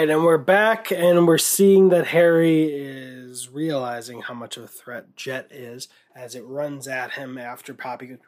right, and we're back, and we're seeing that Harry is realizing how much of a threat Jet is as it runs at him after Poppy goes,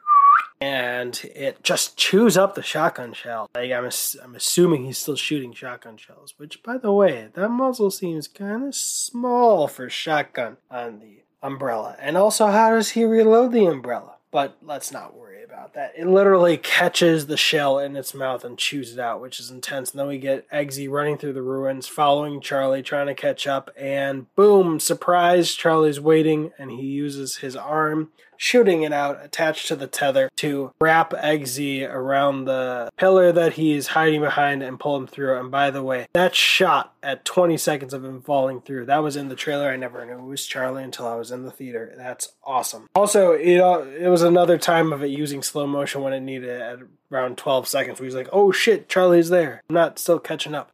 and it just chews up the shotgun shell. Like I'm, I'm assuming he's still shooting shotgun shells. Which, by the way, that muzzle seems kind of small for shotgun on the umbrella. And also, how does he reload the umbrella? But let's not worry about that. It literally catches the shell in its mouth and chews it out, which is intense. And then we get Eggsy running through the ruins, following Charlie, trying to catch up, and boom, surprise, Charlie's waiting, and he uses his arm, shooting it out, attached to the tether, to wrap Eggsy around the pillar that he's hiding behind and pull him through. And by the way, that shot at 20 seconds of him falling through, that was in the trailer. I never knew it was Charlie until I was in the theater. That's awesome. Also, it, uh, it was another time of it using slow motion when it needed at around 12 seconds. Where he's like, oh shit, Charlie's there. I'm not still catching up.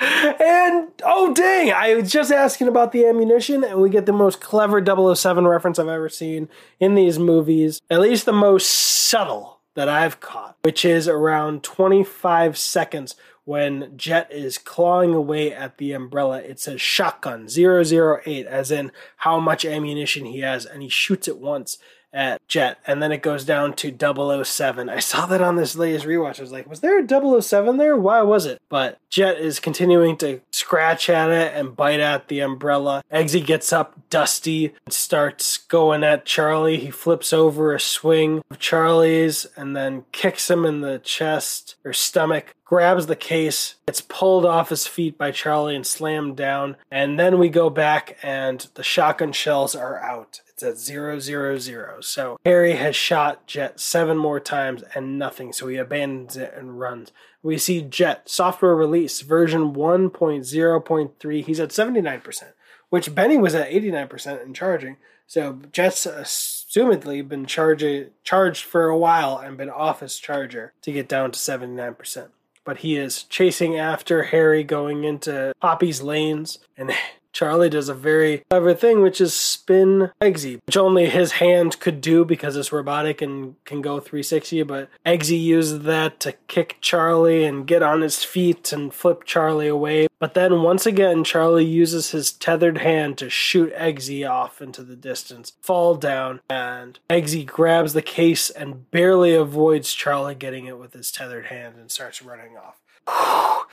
And oh dang, I was just asking about the ammunition, and we get the most clever 007 reference I've ever seen in these movies. At least the most subtle that I've caught, which is around 25 seconds when Jet is clawing away at the umbrella. It says shotgun 008, as in how much ammunition he has, and he shoots it once at Jet, and then it goes down to 007. I saw that on this latest rewatch. I was like, was there a 007 there? Why was it? But Jet is continuing to scratch at it and bite at the umbrella. Eggsy gets up, dusty, and starts going at Charlie. He flips over a swing of Charlie's and then kicks him in the chest or stomach grabs the case, gets pulled off his feet by Charlie and slammed down. And then we go back and the shotgun shells are out. It's at zero zero zero. So Harry has shot Jet seven more times and nothing. So he abandons it and runs. We see Jet software release version 1.0.3. He's at 79%, which Benny was at 89% in charging. So Jet's assumedly been charging charged for a while and been off his charger to get down to 79% but he is chasing after Harry going into Poppy's lanes and Charlie does a very clever thing, which is spin Eggsy, which only his hand could do because it's robotic and can go 360. But Eggsy uses that to kick Charlie and get on his feet and flip Charlie away. But then once again, Charlie uses his tethered hand to shoot Eggsy off into the distance, fall down, and Eggsy grabs the case and barely avoids Charlie getting it with his tethered hand and starts running off.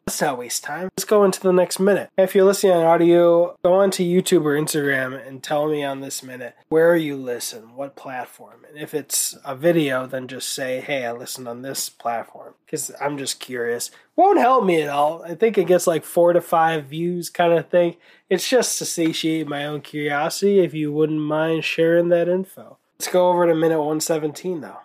Let's not waste time. Let's go into the next minute. If you're listening on audio, go onto YouTube or Instagram and tell me on this minute where you listen, what platform. And if it's a video, then just say, hey, I listened on this platform. Because I'm just curious. Won't help me at all. I think it gets like four to five views kind of thing. It's just to satiate my own curiosity if you wouldn't mind sharing that info. Let's go over to minute 117 though.